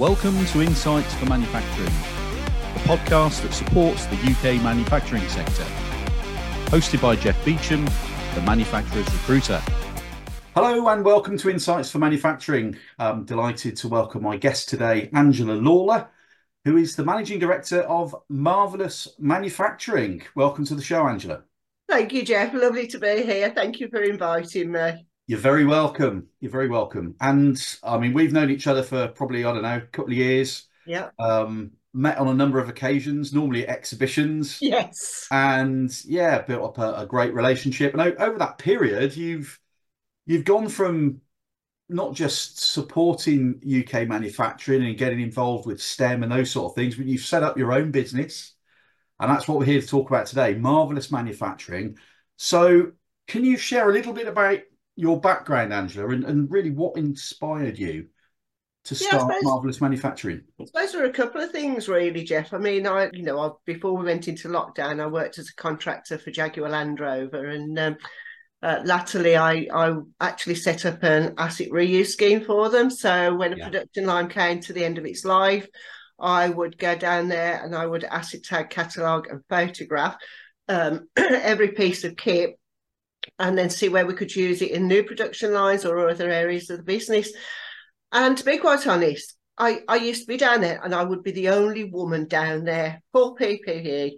Welcome to Insights for Manufacturing, a podcast that supports the UK manufacturing sector. Hosted by Jeff Beecham, the manufacturer's recruiter. Hello and welcome to Insights for Manufacturing. I'm delighted to welcome my guest today, Angela Lawlor, who is the Managing Director of Marvelous Manufacturing. Welcome to the show, Angela. Thank you, Jeff. Lovely to be here. Thank you for inviting me. You're very welcome. You're very welcome. And I mean, we've known each other for probably, I don't know, a couple of years. Yeah. Um, met on a number of occasions, normally at exhibitions. Yes. And yeah, built up a, a great relationship. And over that period, you've you've gone from not just supporting UK manufacturing and getting involved with STEM and those sort of things, but you've set up your own business. And that's what we're here to talk about today marvelous manufacturing. So, can you share a little bit about your background, Angela, and, and really what inspired you to Yeah, start suppose- marvelous manufacturing? I suppose there are a couple of things, really, Jeff. I mean, I, you know, I, before we went into lockdown, I worked as a contractor for Jaguar Land Rover, and um, uh, latterly, I, I actually set up an asset reuse scheme for them. So when a Yeah. production line came to the end of its life, I would go down there and I would asset tag, catalogue, and photograph um, every piece of kit and then see where we could use it in new production lines or other areas of the business. And to be quite honest, I, I used to be down there and I would be the only woman down there, full PPE,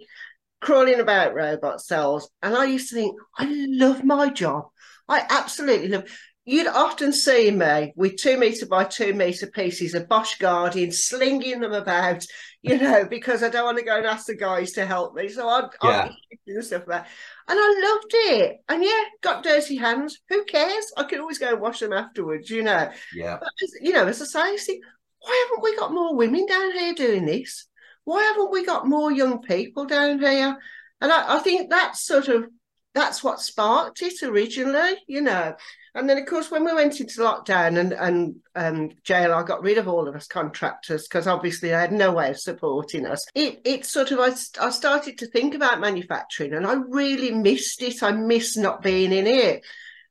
crawling about robot cells. And I used to think, I love my job. I absolutely love You'd often see me with two metre by two metre pieces of Bosch Guardian, slinging them about, you know, because I don't want to go and ask the guys to help me. So I'd, Yeah. I'd doing stuff about and I loved it. And yeah, got dirty hands. Who cares? I could always go and wash them afterwards, you know. Yeah. But you know, as I say, think, why haven't we got more women down here doing this? Why haven't we got more young people down here? And I, I think that's sort of that's what sparked it originally, you know. And then, of course, when we went into lockdown and and um, JLR got rid of all of us contractors because obviously they had no way of supporting us. It it sort of I, I started to think about manufacturing and I really missed it. I miss not being in it.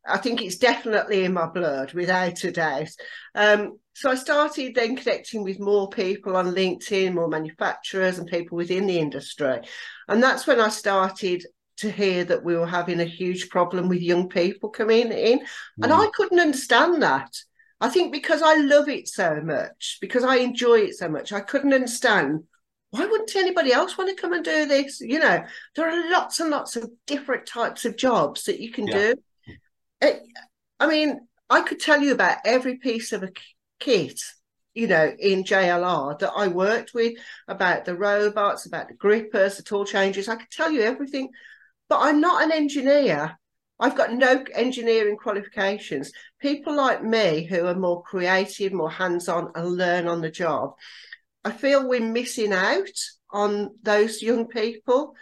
I think it's definitely in my blood, without a doubt. Um, so I started then connecting with more people on LinkedIn, more manufacturers and people within the industry. And that's when I started to hear that we were having a huge problem with young people coming in. And Mm. I couldn't understand that. I think because I love it so much, because I enjoy it so much, I couldn't understand why wouldn't anybody else want to come and do this? You know, there are lots and lots of different types of jobs that you can Yeah. do. It- I mean, I could tell you about every piece of a kit, you know, in JLR that I worked with, about the robots, about the grippers, the tool changes. I could tell you everything, but I'm not an engineer. I've got no engineering qualifications. People like me who are more creative, more hands on, and learn on the job, I feel we're missing out on those young people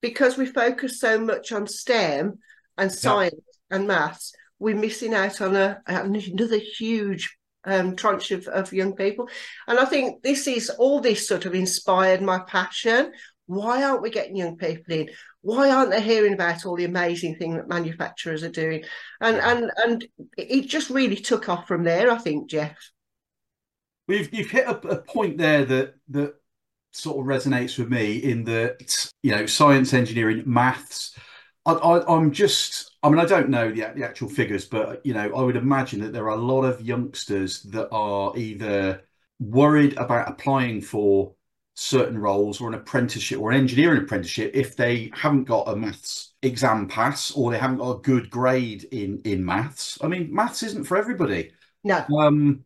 because we focus so much on STEM and science and maths. We're missing out on a, another huge um, tranche of, of young people. And I think this is all this sort of inspired my passion. Why aren't we getting young people in? Why aren't they hearing about all the amazing thing that manufacturers are doing? And and and it just really took off from there, I think, Jeff. Well, you've, you've hit a, a point there that that sort of resonates with me in that you know science, engineering, maths. I, I, I'm just, I mean, I don't know the, the actual figures, but you know, I would imagine that there are a lot of youngsters that are either worried about applying for certain roles or an apprenticeship or an engineering apprenticeship if they haven't got a maths exam pass or they haven't got a good grade in in maths. I mean, maths isn't for everybody. No, Um,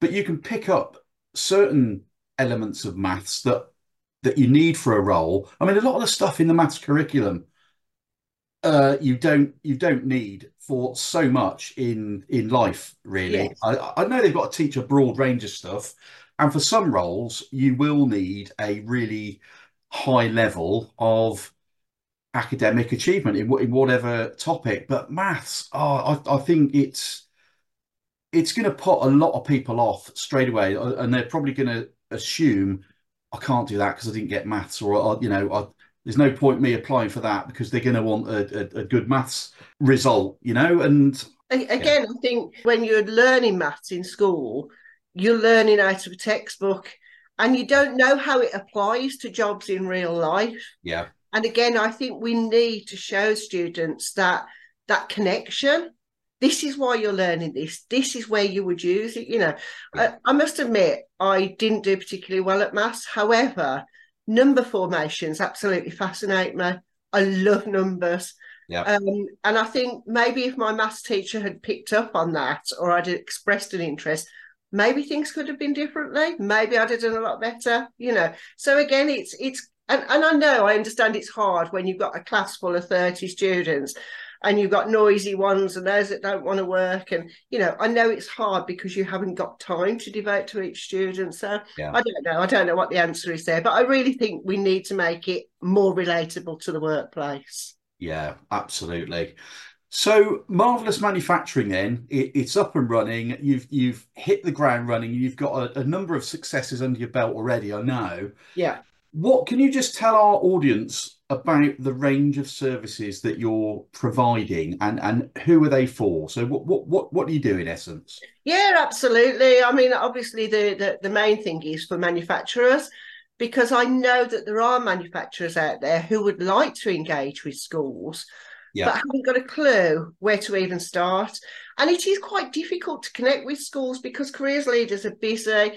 but you can pick up certain elements of maths that that you need for a role. I mean, a lot of the stuff in the maths curriculum, uh, you don't you don't need for so much in in life, really. Yes. I, I know they've got to teach a broad range of stuff, and for some roles, you will need a really high level of academic achievement in, in whatever topic. But maths, oh, I, I think it's it's going to put a lot of people off straight away, uh, and they're probably going to assume I can't do that because I didn't get maths, or, you know, I, there's no point me applying for that because they're going to want a, a, a good maths result, you know. And Again, I think when you're learning maths in school, you're learning out of a textbook and you don't know how it applies to jobs in real life. Yeah. And again, I think we need to show students that that connection. This is why you're learning this. This is where you would use it. You know, yeah. I, I must admit, I didn't do particularly well at maths. However, number formations absolutely fascinate me. I love numbers. Yeah. Um, and I think maybe if my maths teacher had picked up on that or I'd expressed an interest, maybe things could have been differently. Maybe I'd have done a lot better, you know. So again, it's it's and, and I know I understand it's hard when you've got a class full of 30 students and you've got noisy ones and those that don't want to work. And, you know, I know it's hard because you haven't got time to devote to each student. So yeah. I don't know. I don't know what the answer is there, but I really think we need to make it more relatable to the workplace. Yeah, absolutely. So marvelous manufacturing. Then it, it's up and running. You've you've hit the ground running. You've got a, a, number of successes under your belt already. I know. Yeah. What can you just tell our audience about the range of services that you're providing and and who are they for? So what what what what do you do in essence? Yeah, absolutely. I mean, obviously the the, the main thing is for manufacturers because I know that there are manufacturers out there who would like to engage with schools, yeah. but haven't got a clue where to even start. And it is quite difficult to connect with schools because careers leaders are busy.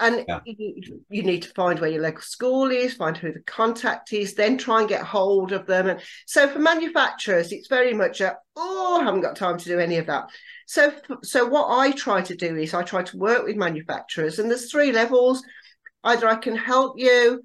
And yeah. you, you, need to find where your local school is, find who the contact is, then try and get hold of them. And so for manufacturers, it's very much a, oh, I haven't got time to do any of that. So, so what I try to do is I try to work with manufacturers, and there's three levels. Either I can help you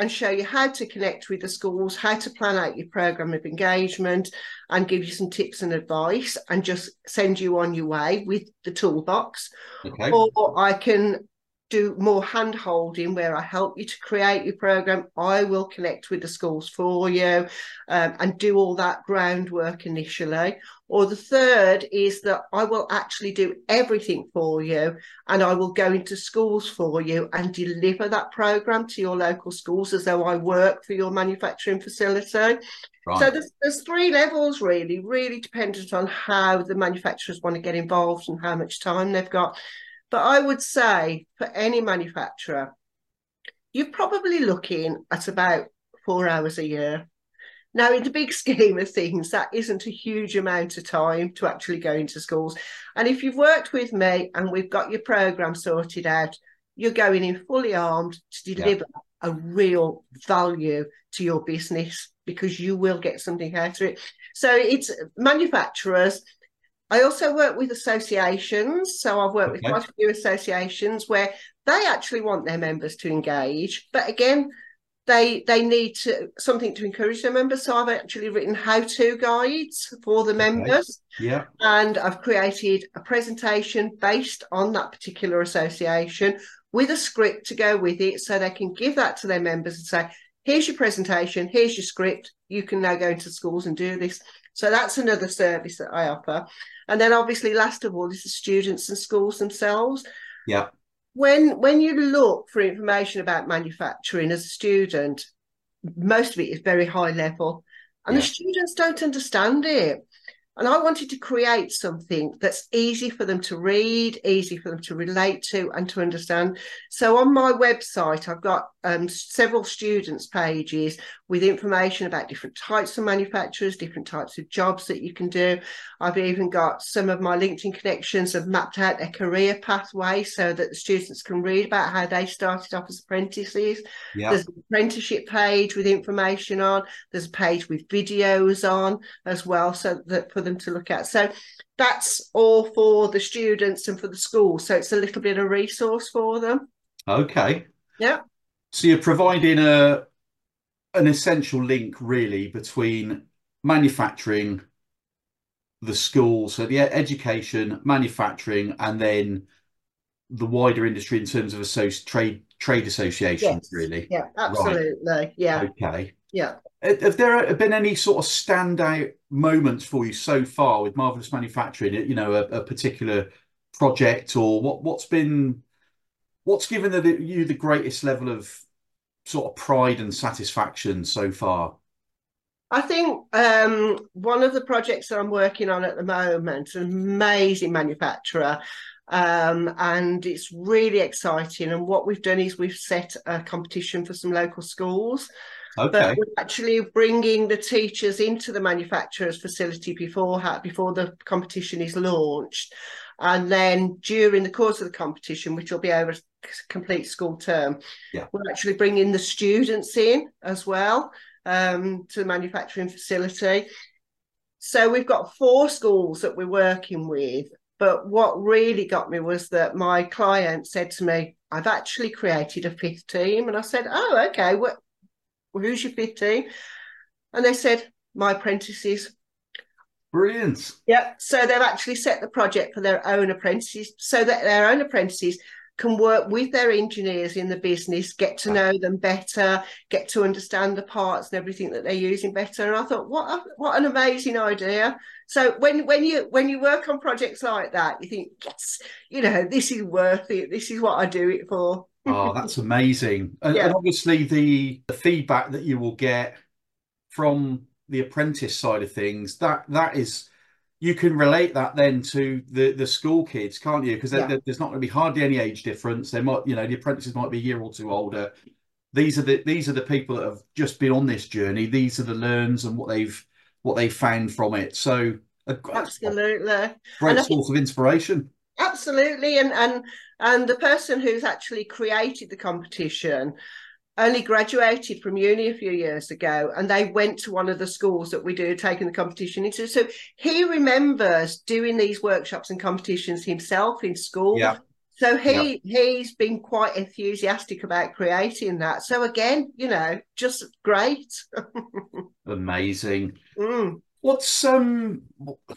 and show you how to connect with the schools, how to plan out your program of engagement, and give you some tips and advice, and just send you on your way with the toolbox. Okay. Or I can do more hand holding where I help you to create your program. I will connect with the schools for you um, and do all that groundwork initially. Or the third is that I will actually do everything for you and I will go into schools for you and deliver that program to your local schools as though I work for your manufacturing facility. Right. So there's, there's three levels really, really dependent on how the manufacturers want to get involved and how much time they've got. But I would say for any manufacturer, you're probably looking at about four hours a year. Now, in the big scheme of things, that isn't a huge amount of time to actually go into schools. And if you've worked with me and we've got your program sorted out, you're going in fully armed to deliver yeah. a real value to your business because you will get something out of it. So it's manufacturers I also work with associations. So I've worked okay. with quite a few associations where they actually want their members to engage. But again, they they need to something to encourage their members. So I've actually written how-to guides for the members. Okay. Yeah. And I've created a presentation based on that particular association with a script to go with it so they can give that to their members and say, here's your presentation, here's your script. You can now go into schools and do this. So that's another service that I offer. And then obviously last of all is the students and schools themselves. Yeah. When when you look for information about manufacturing as a student, most of it is very high level. And yeah. the students don't understand it. And I wanted to create something that's easy for them to read, easy for them to relate to and to understand. So on my website, I've got um, several students' pages with information about different types of manufacturers, different types of jobs that you can do. I've even got some of my LinkedIn connections have mapped out their career pathway so that the students can read about how they started off as apprentices. Yeah. There's an apprenticeship page with information on. There's a page with videos on as well, so that for them to look at. So that's all for the students and for the school. So it's a little bit of resource for them. Okay. Yeah. So you're providing a an essential link really between manufacturing, the school, so the education, manufacturing, and then the wider industry in terms of associ- trade trade associations, yes. really. Yeah, absolutely. Right. Yeah. Okay. Yeah. Have there been any sort of standout moments for you so far with marvelous manufacturing? You know, a, a particular project or what? What's been what's given the, you the greatest level of sort of pride and satisfaction so far? I think um, one of the projects that I'm working on at the moment, an amazing manufacturer, Um, and it's really exciting. And what we've done is we've set a competition for some local schools. Okay. But we're actually bringing the teachers into the manufacturer's facility before before the competition is launched, and then during the course of the competition, which will be over a complete school term, yeah. we're actually bringing the students in as well um, to the manufacturing facility. So we've got four schools that we're working with. But what really got me was that my client said to me, I've actually created a fifth team. And I said, Oh, okay. Well, who's your fifth team? And they said, My apprentices. Brilliant. Yeah. So they've actually set the project for their own apprentices so that their own apprentices can work with their engineers in the business, get to know them better, get to understand the parts and everything that they're using better. And I thought, what a, what an amazing idea! So when when you when you work on projects like that, you think, yes, you know, this is worth it. This is what I do it for. Oh, that's amazing! And, yeah. and obviously, the, the feedback that you will get from the apprentice side of things that that is you can relate that then to the the school kids, can't you? Because yeah. there's not going to be hardly any age difference. They might, you know, the apprentices might be a year or two older. These are the these are the people that have just been on this journey. These are the learns and what they've what they found from it. So a, absolutely great source of inspiration. Absolutely, and and and the person who's actually created the competition only graduated from uni a few years ago and they went to one of the schools that we do taking the competition into. So he remembers doing these workshops and competitions himself in school. Yeah. So he yeah. he's been quite enthusiastic about creating that. So again you know just great. Amazing. Mm. What's um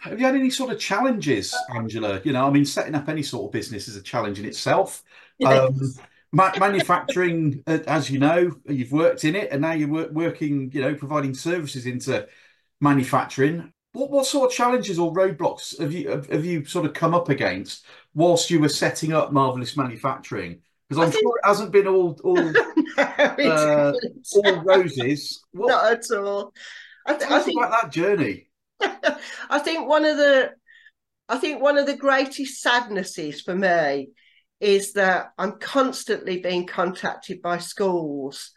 have you had any sort of challenges, Angela? You know, I mean, setting up any sort of business is a challenge in itself. Yes. Um, Ma- manufacturing, uh, as you know, you've worked in it, and now you're work- working, you know, providing services into manufacturing. What what sort of challenges or roadblocks have you have, have you sort of come up against whilst you were setting up marvelous manufacturing? Because I'm think... sure it hasn't been all all, no, uh, all roses. What... Not at all. I, th- I think about that journey. I think one of the I think one of the greatest sadnesses for me is that I'm constantly being contacted by schools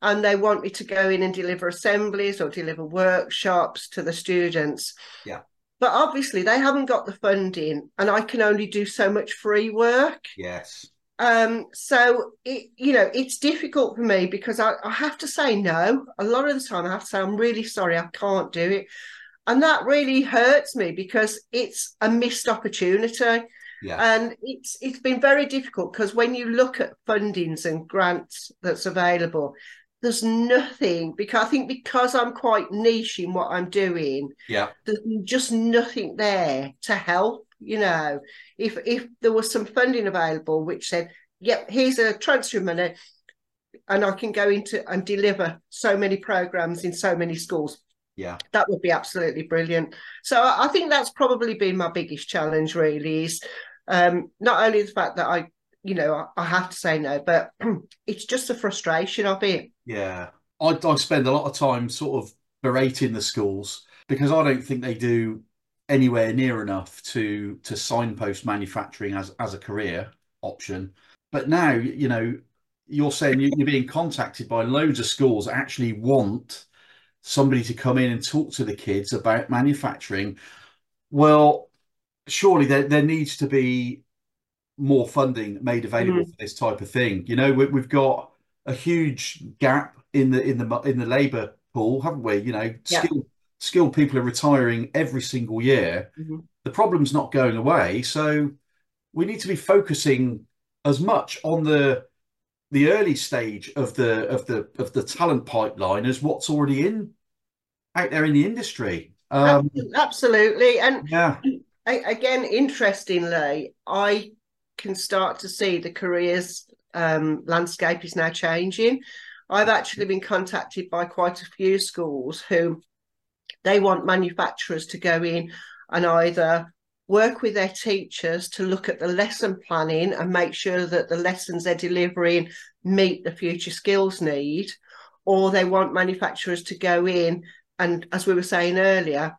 and they want me to go in and deliver assemblies or deliver workshops to the students. Yeah. But obviously they haven't got the funding and I can only do so much free work. Yes. Um, so it, you know, it's difficult for me because I, I have to say no. A lot of the time I have to say, I'm really sorry, I can't do it. And that really hurts me because it's a missed opportunity. Yeah. And it's it's been very difficult because when you look at fundings and grants that's available, there's nothing because I think because I'm quite niche in what I'm doing, yeah, there's just nothing there to help. You know, if if there was some funding available which said, "Yep, here's a transfer money," and I can go into and deliver so many programs in so many schools. Yeah, that would be absolutely brilliant. So I think that's probably been my biggest challenge. Really, is um, not only the fact that I, you know, I, I have to say no, but it's just the frustration of it. Yeah, I, I spend a lot of time sort of berating the schools because I don't think they do anywhere near enough to to signpost manufacturing as as a career option. But now, you know, you're saying you're being contacted by loads of schools that actually want somebody to come in and talk to the kids about manufacturing. Well, surely there, there needs to be more funding made available mm-hmm. for this type of thing. You know, we, have got a huge gap in the in the in the labour pool, haven't we? You know, yeah. Skilled people are retiring every single year. Mm-hmm. The problem's not going away, so we need to be focusing as much on the the early stage of the of the of the talent pipeline as what's already in out there in the industry. Um, Absolutely, and yeah, again, interestingly, I can start to see the careers um, landscape is now changing. I've actually been contacted by quite a few schools who they want manufacturers to go in and either work with their teachers to look at the lesson planning and make sure that the lessons they're delivering meet the future skills need, or they want manufacturers to go in and, as we were saying earlier,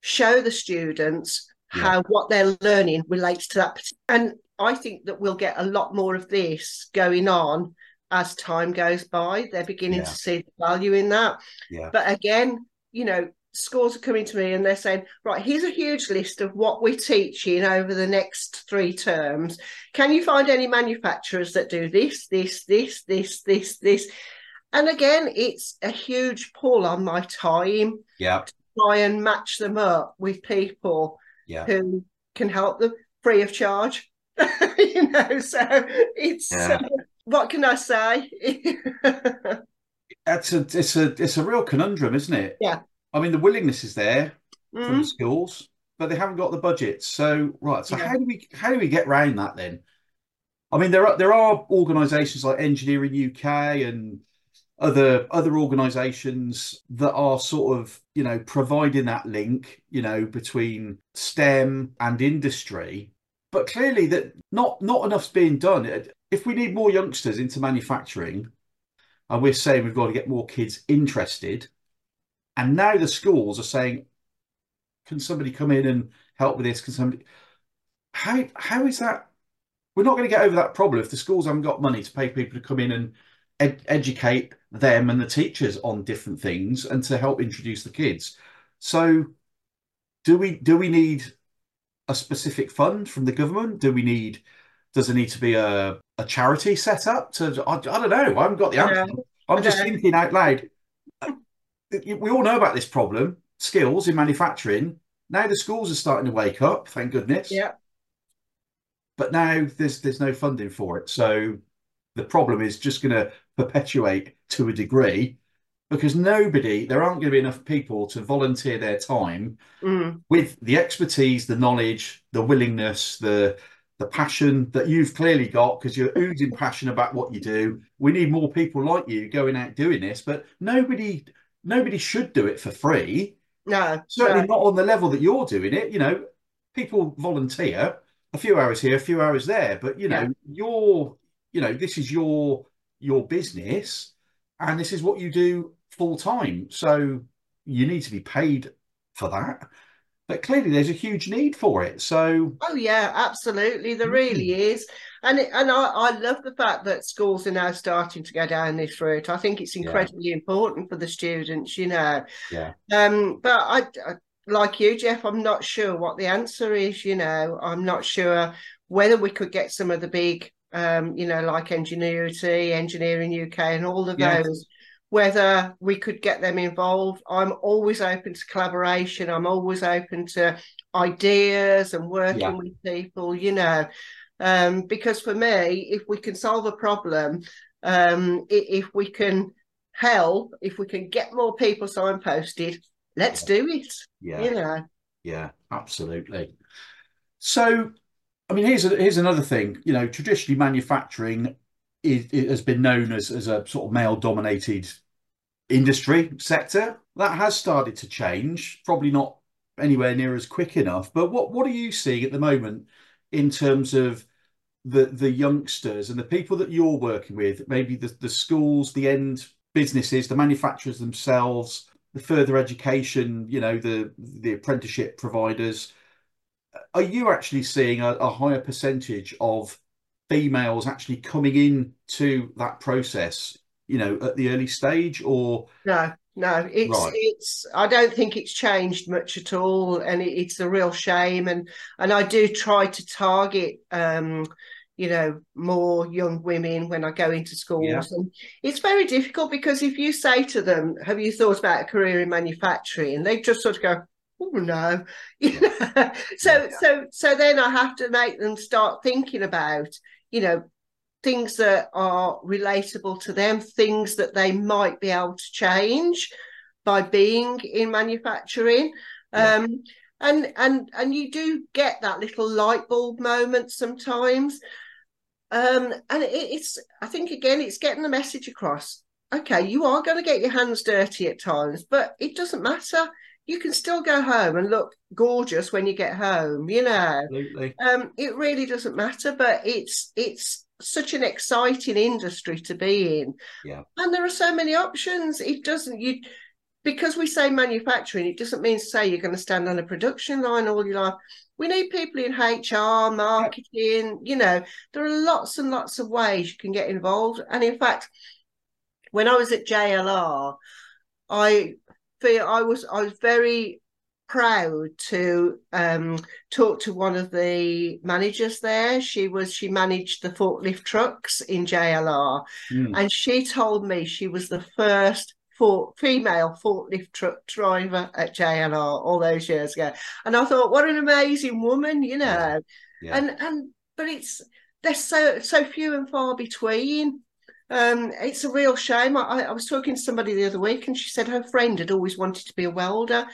show the students yeah. how what they're learning relates to that. And I think that we'll get a lot more of this going on as time goes by. They're beginning yeah. to see the value in that. Yeah. But again, you know, schools are coming to me and they're saying, right, here's a huge list of what we're teaching over the next three terms. Can you find any manufacturers that do this, this, this, this, this, this? And again, it's a huge pull on my time. Yeah. To try and match them up with people yeah. who can help them free of charge. you know, so it's yeah. uh, what can I say? That's a it's a it's a real conundrum, isn't it? Yeah. I mean, the willingness is there mm-hmm. from the schools, but they haven't got the budget. So right, so yeah. how do we how do we get around that then? I mean, there are there are organisations like Engineering UK and other other organisations that are sort of you know providing that link you know between STEM and industry, but clearly that not not enough's being done. If we need more youngsters into manufacturing, and we're saying we've got to get more kids interested, and now the schools are saying, can somebody come in and help with this? Can somebody how how is that? We're not going to get over that problem if the schools haven't got money to pay people to come in and ed- educate them and the teachers on different things and to help introduce the kids. So, do we do we need a specific fund from the government? Do we need does there need to be a, a charity set up to I, I don't know. I haven't got the answer. I'm just thinking out loud we all know about this problem skills in manufacturing. Now the schools are starting to wake up thank goodness. Yeah. But now there's there's no funding for it. So the problem is just going to perpetuate to a degree because nobody there aren't going to be enough people to volunteer their time mm. with the expertise the knowledge the willingness the the passion that you've clearly got because you're oozing passion about what you do. We need more people like you going out doing this but nobody nobody should do it for free. No, certainly no. not on the level that you're doing it. You know, people volunteer a few hours here, a few hours there, but you know, yeah. you're, you know, this is your your business, and this is what you do full time. So you need to be paid for that but clearly there's a huge need for it. So, oh yeah, absolutely, there really mm. is, and it, and I, I love the fact that schools are now starting to go down this route. I think it's incredibly yeah. important for the students, you know. Yeah. Um, but I, I, like you, Jeff, I'm not sure what the answer is. You know, I'm not sure whether we could get some of the big, um, you know, like Enginuity, Engineering UK, and all of yeah. those whether we could get them involved. I'm always open to collaboration. I'm always open to ideas and working yeah. with people, you know. Um, because for me, if we can solve a problem, um, if we can help, if we can get more people signposted, let's do it. Yeah. You know. Yeah, absolutely. So, I mean, here's a, here's another thing. You know, traditionally manufacturing it, it, has been known as, as a sort of male dominated industry sector. That has started to change, probably not anywhere near as quick enough. But what, what are you seeing at the moment in terms of the, the youngsters and the people that you're working with, maybe the, the schools, the end businesses, the manufacturers themselves, the further education, you know, the, the apprenticeship providers? Are you actually seeing a, a higher percentage of females actually coming in to that process you know at the early stage or no no it's right. it's i don't think it's changed much at all and it, it's a real shame and and i do try to target um you know more young women when i go into schools yeah. and it's very difficult because if you say to them have you thought about a career in manufacturing and they just sort of go oh no yeah. so yeah. so so then i have to make them start thinking about you know things that are relatable to them, things that they might be able to change by being in manufacturing. Yeah. Um, and and and you do get that little light bulb moment sometimes. Um, and it, it's I think again it's getting the message across. Okay, you are going to get your hands dirty at times, but it doesn't matter. You can still go home and look gorgeous when you get home. You know, Absolutely. Um, it really doesn't matter, but it's it's such an exciting industry to be in. Yeah. And there are so many options. It doesn't you because we say manufacturing, it doesn't mean to say you're going to stand on a production line all your life. We need people in HR, marketing, you know, there are lots and lots of ways you can get involved. And in fact, when I was at JLR, I feel I was I was very proud to um, talk to one of the managers there. She was she managed the forklift trucks in JLR, mm. and she told me she was the first for female forklift truck driver at JLR all those years ago. And I thought, what an amazing woman, you know. Yeah. Yeah. And and but it's they're so so few and far between. Um, it's a real shame. I, I was talking to somebody the other week, and she said her friend had always wanted to be a welder,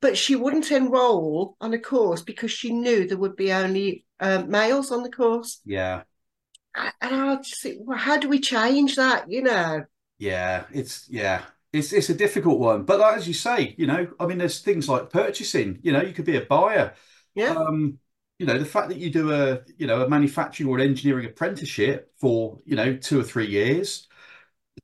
but she wouldn't enroll on a course because she knew there would be only uh, males on the course. Yeah. And I just think, well, how do we change that? You know. Yeah, it's yeah, it's it's a difficult one. But as you say, you know, I mean, there's things like purchasing. You know, you could be a buyer. Yeah. Um, you know, the fact that you do a you know a manufacturing or an engineering apprenticeship for you know two or three years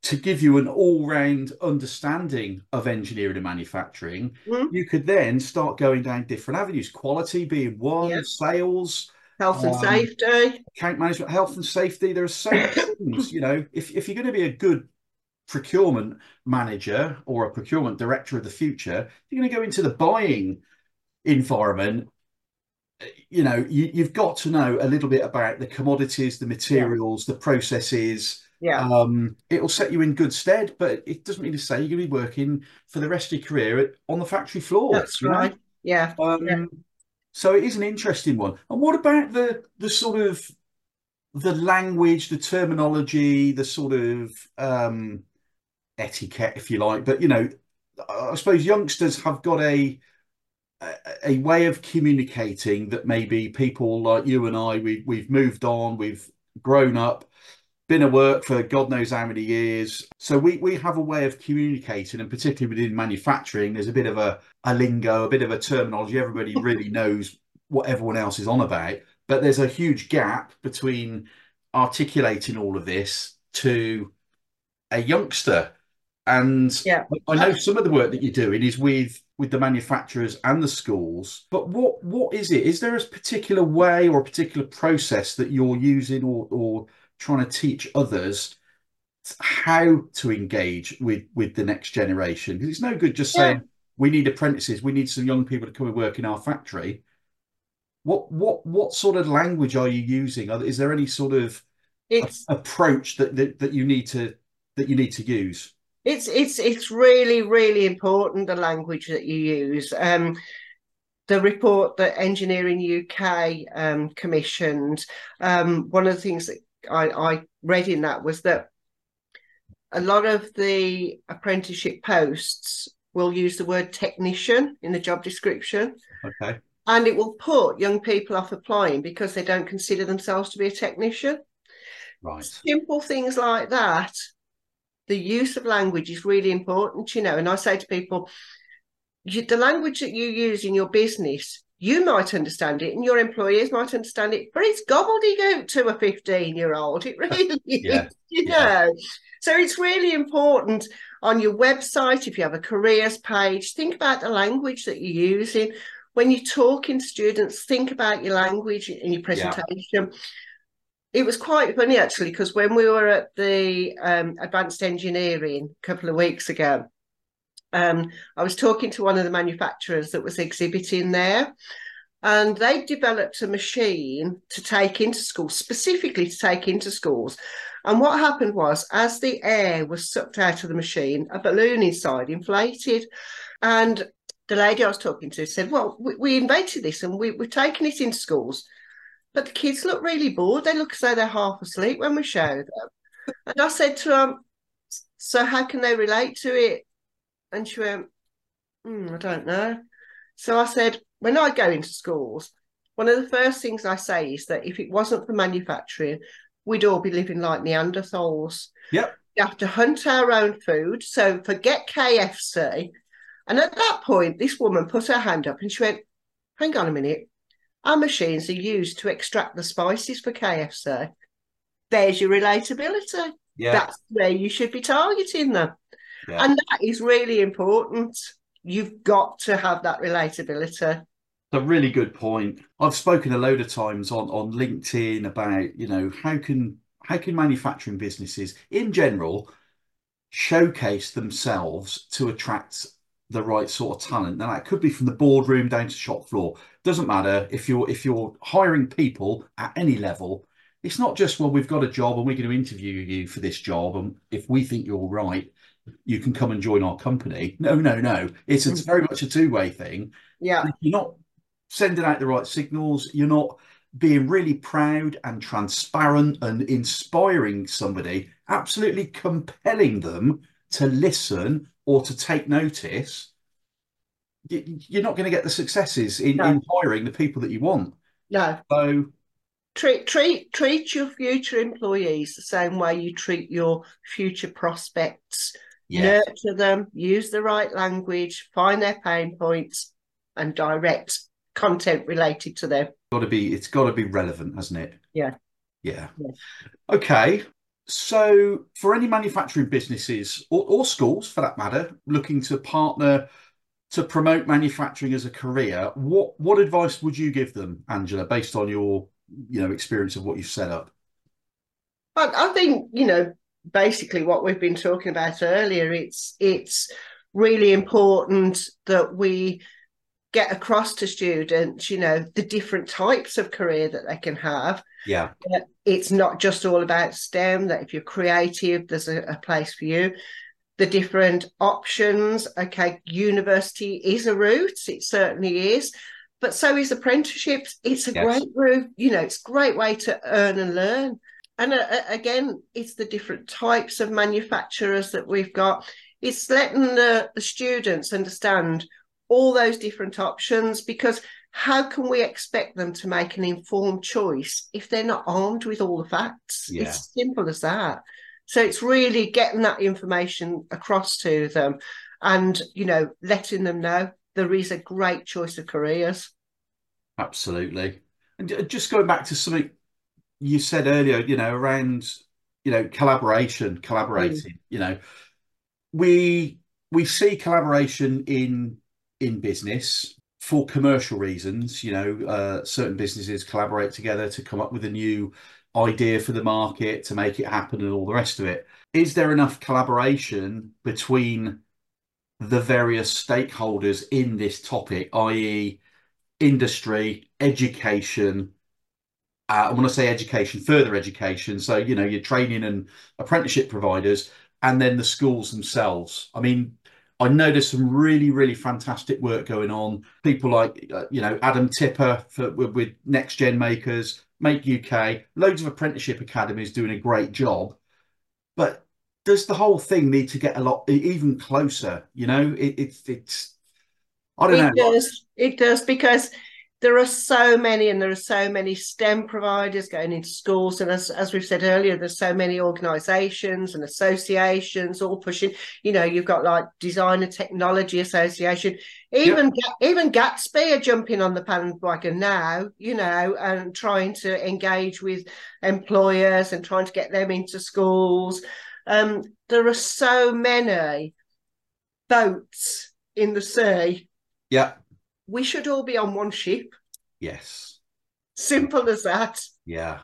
to give you an all-round understanding of engineering and manufacturing, mm. you could then start going down different avenues. Quality being one, sales, health and um, safety, account management, health and safety. There are so many things. You know, if if you're going to be a good procurement manager or a procurement director of the future, you're going to go into the buying environment. You know, you, have got to know a little bit about the commodities, the materials, yeah. the processes. Yeah. Um, it'll set you in good stead, but it doesn't mean to say you're going to be working for the rest of your career on the factory floor. That's right. Know? Yeah. Um, yeah. So it is an interesting one. And what about the the sort of the language, the terminology, the sort of um, etiquette, if you like. But you know, I suppose youngsters have got a a way of communicating that maybe people like you and I we we've moved on, we've grown up, been at work for God knows how many years. So we we have a way of communicating, and particularly within manufacturing, there's a bit of a, a lingo, a bit of a terminology. Everybody really knows what everyone else is on about. But there's a huge gap between articulating all of this to a youngster and yeah. I know some of the work that you're doing is with with the manufacturers and the schools. But what what is it? Is there a particular way or a particular process that you're using or or trying to teach others how to engage with with the next generation? Because it's no good just yeah. saying we need apprentices, we need some young people to come and work in our factory. What what what sort of language are you using? Is there any sort of it's, approach that, that that you need to that you need to use? It's it's it's really really important the language that you use. Um, the report that Engineering UK um, commissioned, um, one of the things that I, I read in that was that a lot of the apprenticeship posts will use the word technician in the job description. Okay. And it will put young people off applying because they don't consider themselves to be a technician. Right. Simple things like that the use of language is really important, you know. And I say to people, you, the language that you use in your business, you might understand it and your employers might understand it, but it's gobbledygook to a 15 year old. It really yeah. is, you yeah. know. So it's really important on your website, if you have a careers page, think about the language that you're using. When you're talking to students, think about your language in your presentation. Yeah it was quite funny actually because when we were at the um, advanced engineering a couple of weeks ago um, i was talking to one of the manufacturers that was exhibiting there and they developed a machine to take into schools specifically to take into schools. And what happened was as the air was sucked out of the machine a balloon inside inflated and the lady i was talking to said well we, we invented this and we, we're taking it into schools but the kids look really bored. They look as though they're half asleep when we show them. And I said to them, So how can they relate to it? And she went, mm, I don't know. So I said, When I go into schools, one of the first things I say is that if it wasn't for manufacturing, we'd all be living like Neanderthals. Yep. We have to hunt our own food. So forget KFC. And at that point, this woman put her hand up and she went, Hang on a minute. Our machines are used to extract the spices for KFC. There's your relatability. Yeah. That's where you should be targeting them. Yeah. And that is really important. You've got to have that relatability. A really good point. I've spoken a load of times on, on LinkedIn about, you know, how can how can manufacturing businesses in general showcase themselves to attract the right sort of talent. Now that could be from the boardroom down to shop floor. Doesn't matter if you're if you're hiring people at any level. It's not just well we've got a job and we're going to interview you for this job and if we think you're right, you can come and join our company. No, no, no. It's it's very mm-hmm. much a two way thing. Yeah, you're not sending out the right signals. You're not being really proud and transparent and inspiring somebody, absolutely compelling them to listen or to take notice, you're not going to get the successes in, no. in hiring the people that you want. No. So treat treat treat your future employees the same way you treat your future prospects. Yes. Nurture them, use the right language, find their pain points, and direct content related to them. Got to be it's got to be relevant, hasn't it? Yeah. Yeah. yeah. Okay. So, for any manufacturing businesses or, or, schools for that matter, looking to partner to promote manufacturing as a career, what what advice would you give them, Angela, based on your you know experience of what you've set up? I, I think you know basically what we've been talking about earlier. It's it's really important that we get across to students, you know, the different types of career that they can have. Yeah. It's not just all about STEM, that if you're creative, there's a, a place for you. The different options. Okay, university is a route, it certainly is. But so is apprenticeships. It's a yes. great route, you know, it's a great way to earn and learn. And uh, again, it's the different types of manufacturers that we've got. It's letting the, the students understand all those different options because how can we expect them to make an informed choice if they're not armed with all the facts? Yeah. It's simple as that. So it's really getting that information across to them and, you know, letting them know there is a great choice of careers. Absolutely. And just going back to something you said earlier, you know, around, you know, collaboration, collaborating, mm. you know, we we see collaboration in in business for commercial reasons. You know, uh, certain businesses collaborate together to come up with a new idea for the market to make it happen and all the rest of it. Is there enough collaboration between the various stakeholders in this topic, i.e., industry, education? Uh, I want to say education, further education. So, you know, your training and apprenticeship providers, and then the schools themselves. I mean, I know there's some really, really fantastic work going on. People like, uh, you know, Adam Tipper for, with, with Next Gen Makers, Make UK, loads of apprenticeship academies doing a great job. But does the whole thing need to get a lot even closer? You know, it, it's it's I don't it know. It does. It does because there are so many and there are so many STEM providers going into schools. And as, as we've said earlier, there's so many organizations and associations all pushing, you know, you've got like Design and Technology Association, even, yep. even Gatsby are jumping on the bandwagon now, you know, and trying to engage with employers and trying to get them into schools. Um, there are so many boats in the sea. Yeah we should all be on one ship. Yes. Simple as that. Yeah.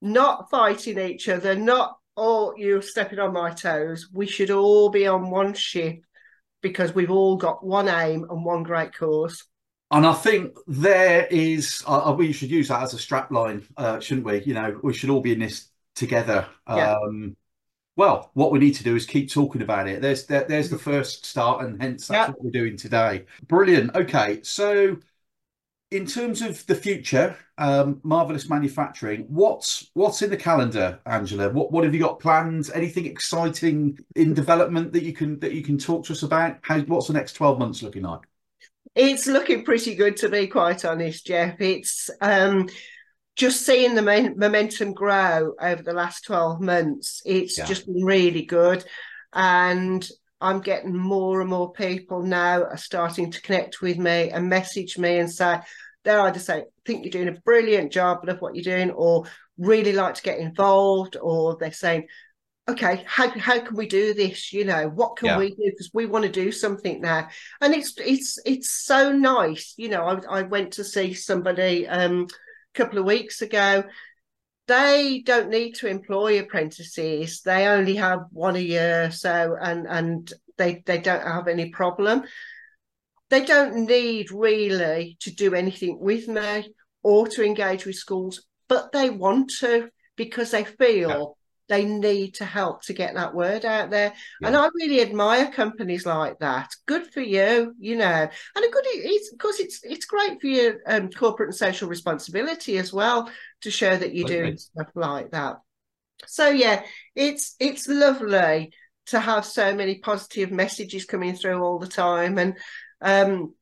Not fighting each other, not, oh, you're stepping on my toes. We should all be on one ship because we've all got one aim and one great cause. And I think there is, uh, we should use that as a strap line, uh, shouldn't we? You know, we should all be in this together. Yeah. Um, well, what we need to do is keep talking about it. There's there, there's the first start, and hence that's what we're doing today. Brilliant. Okay, so in terms of the future, um, marvelous manufacturing. What's what's in the calendar, Angela? What what have you got planned? Anything exciting in development that you can that you can talk to us about? How what's the next twelve months looking like? It's looking pretty good, to be quite honest, Jeff. It's um, just seeing the momentum grow over the last 12 months, it's yeah. just been really good. And I'm getting more and more people now are starting to connect with me and message me and say, they're either say, think you're doing a brilliant job, love what you're doing, or really like to get involved, or they're saying, okay, how how can we do this? You know, what can Yeah. we do? Because we want to do something now, and it's it's it's so nice. You know, I I went to see somebody um couple of weeks ago. They don't need to employ apprentices. They only have one a year, so and and they they don't have any problem. They don't need really to do anything with me or to engage with schools, but they want to because they feel they need to help to get that word out there. Yeah. And I really admire companies like that. Good for you, you know. And a good it's because it's it's great for your um, corporate and social responsibility as well to show that you're doing stuff like that. So yeah, it's it's lovely to have so many positive messages coming through all the time and um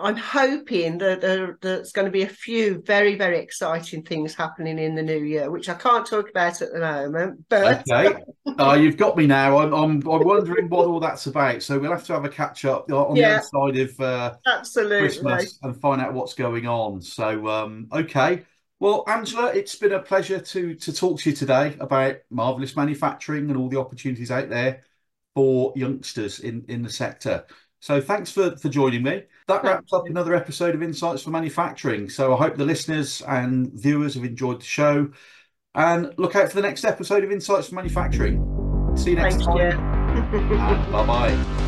I'm hoping that there, there's going to be a few very, very exciting things happening in the new year, which I can't talk about at the moment. But Okay. Oh, you've got me now. I'm, I'm, I'm wondering what all that's about. So we'll have to have a catch up on the other side of uh, absolutely, Christmas and find out what's going on. So, um, okay. Well, Angela, it's been a pleasure to to talk to you today about marvelous manufacturing and all the opportunities out there for youngsters in in the sector. So, thanks for for joining me. That wraps up another episode of Insights for Manufacturing. So, I hope the listeners and viewers have enjoyed the show, and look out for the next episode of Insights for Manufacturing. See you next thank time. Bye bye.